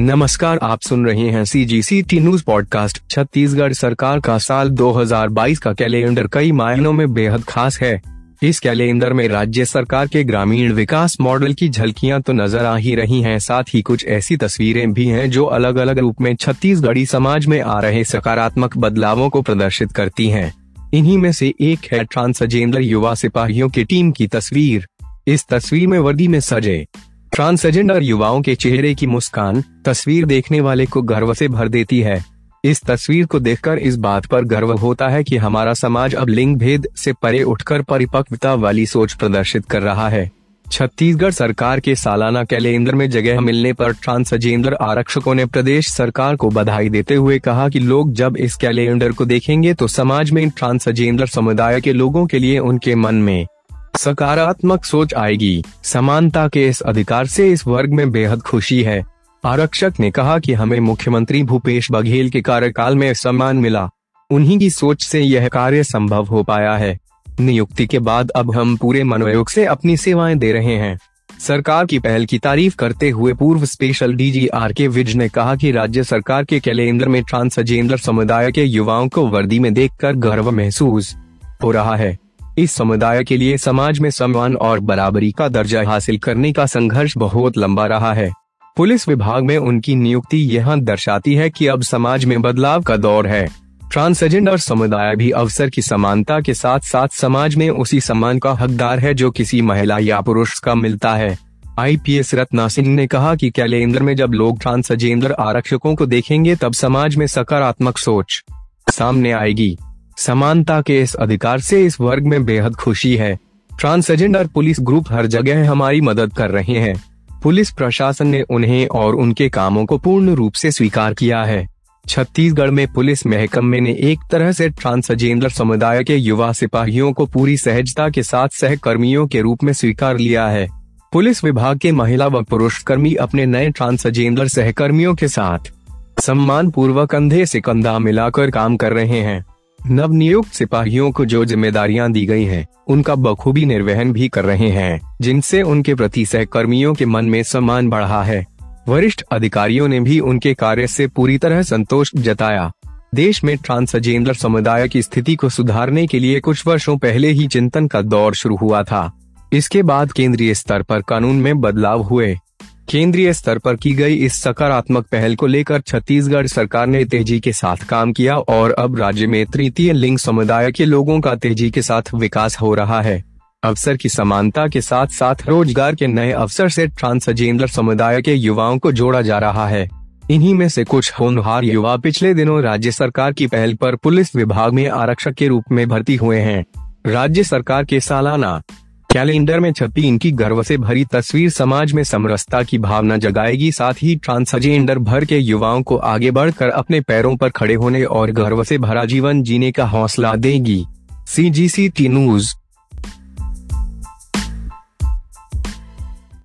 नमस्कार, आप सुन रहे हैं C G C T news podcast Chhattisgarh सरकार का साल 2022 का कैलेंडर कई मायनों में बेहद खास है। इस कैलेंडर में राज्य सरकार के ग्रामीण विकास मॉडल की झलकियाँ तो नज़र आ ही रही हैं, साथ ही कुछ ऐसी तस्वीरें भी हैं जो अलग अलग रूप में छत्तीसगढ़ी समाज में आ रहे सकारात्मक बदलावों को प्रदर्शित करती हैं। इन्हीं में से एक है ट्रांसजेंडर युवा सिपाहियों की टीम की तस्वीर। इस तस्वीर में वर्दी में सजे। ट्रांसजेंडर युवाओं के चेहरे की मुस्कान तस्वीर देखने वाले को गर्व से भर देती है। इस तस्वीर को देखकर इस बात पर गर्व होता है कि हमारा समाज अब लिंग भेद से परे उठकर परिपक्वता वाली सोच प्रदर्शित कर रहा है। छत्तीसगढ़ सरकार के सालाना कैलेंडर में जगह मिलने पर ट्रांसजेंडर आरक्षकों ने प्रदेश सरकार को बधाई देते हुए कहा कि लोग जब इस कैलेंडर को देखेंगे तो समाज में ट्रांसजेंडर समुदाय के लोगों के लिए उनके मन में सकारात्मक सोच आएगी। समानता के इस अधिकार से इस वर्ग में बेहद खुशी है। आरक्षक ने कहा कि हमें मुख्यमंत्री भूपेश बघेल के कार्यकाल में सम्मान मिला। उन्हीं की सोच से यह कार्य संभव हो पाया है। नियुक्ति के बाद अब हम पूरे मनोयोग से अपनी सेवाएँ दे रहे हैं। सरकार की पहल की तारीफ़ करते हुए पूर्व स्पेशल डीजी आर के विज ने कहा कि राज्य सरकार के कैलेंडर में ट्रांसजेंडर समुदाय के युवाओं को वर्दी में देखकर गर्व महसूस हो रहा है। इस समुदाय के लिए समाज में सम्मान और बराबरी का दर्जा हासिल करने का संघर्ष बहुत लंबा रहा है। पुलिस विभाग में उनकी नियुक्ति यह दर्शाती है कि अब समाज में बदलाव का दौर है। ट्रांसजेंडर समुदाय भी अवसर की समानता के साथ साथ समाज में उसी सम्मान का हकदार है जो किसी महिला या पुरुष का मिलता है। आईपीएस रत्ना सिंह ने कहा कि कैलेंडर में जब लोग ट्रांसजेंडर आरक्षकों को देखेंगे तब समाज में सकारात्मक सोच सामने आएगी। समानता के इस अधिकार से इस वर्ग में बेहद खुशी है। ट्रांसजेंडर पुलिस ग्रुप हर जगह हमारी मदद कर रहे हैं। पुलिस प्रशासन ने उन्हें और उनके कामों को पूर्ण रूप से स्वीकार किया है। छत्तीसगढ़ में पुलिस महकमे ने एक तरह से ट्रांसजेंडर समुदाय के युवा सिपाहियों को पूरी सहजता के साथ सहकर्मियों के रूप में स्वीकार लिया है। पुलिस विभाग के महिला व पुरुष कर्मी अपने नए ट्रांसजेंडर सहकर्मियों के साथ सम्मान पूर्वक कंधे से कंधा मिलाकर काम कर रहे हैं। नव नियुक्त सिपाहियों को जो जिम्मेदारियाँ दी गई हैं, उनका बखूबी निर्वहन भी कर रहे हैं जिनसे उनके प्रति सहकर्मियों के मन में सम्मान बढ़ा है। वरिष्ठ अधिकारियों ने भी उनके कार्य से पूरी तरह संतोष जताया। देश में ट्रांसजेंडर समुदाय की स्थिति को सुधारने के लिए कुछ वर्षों पहले ही चिंतन का दौर शुरू हुआ था। इसके बाद केंद्रीय स्तर पर कानून में बदलाव हुए। केंद्रीय स्तर पर की गई इस सकारात्मक पहल को लेकर छत्तीसगढ़ सरकार ने तेज़ी के साथ काम किया और अब राज्य में तृतीय लिंग समुदाय के लोगों का तेज़ी के साथ विकास हो रहा है। अवसर की समानता के साथ साथ रोज़गार के नए अवसर से ट्रांसजेंडर समुदाय के युवाओं को जोड़ा जा रहा है। इन्हीं में से कुछ होनहार युवा पिछले दिनों राज्य सरकार की पहल पर पुलिस विभाग में आरक्षक के रूप में भर्ती हुए हैं। राज्य सरकार के सालाना कैलेंडर में छपी इनकी गर्व से भरी तस्वीर समाज में समरसता की भावना जगाएगी, साथ ही ट्रांसजेंडर भर के युवाओं को आगे बढ़कर अपने पैरों पर खड़े होने और गर्व से भरा जीवन जीने का हौसला देगी। सी जी सी टी न्यूज़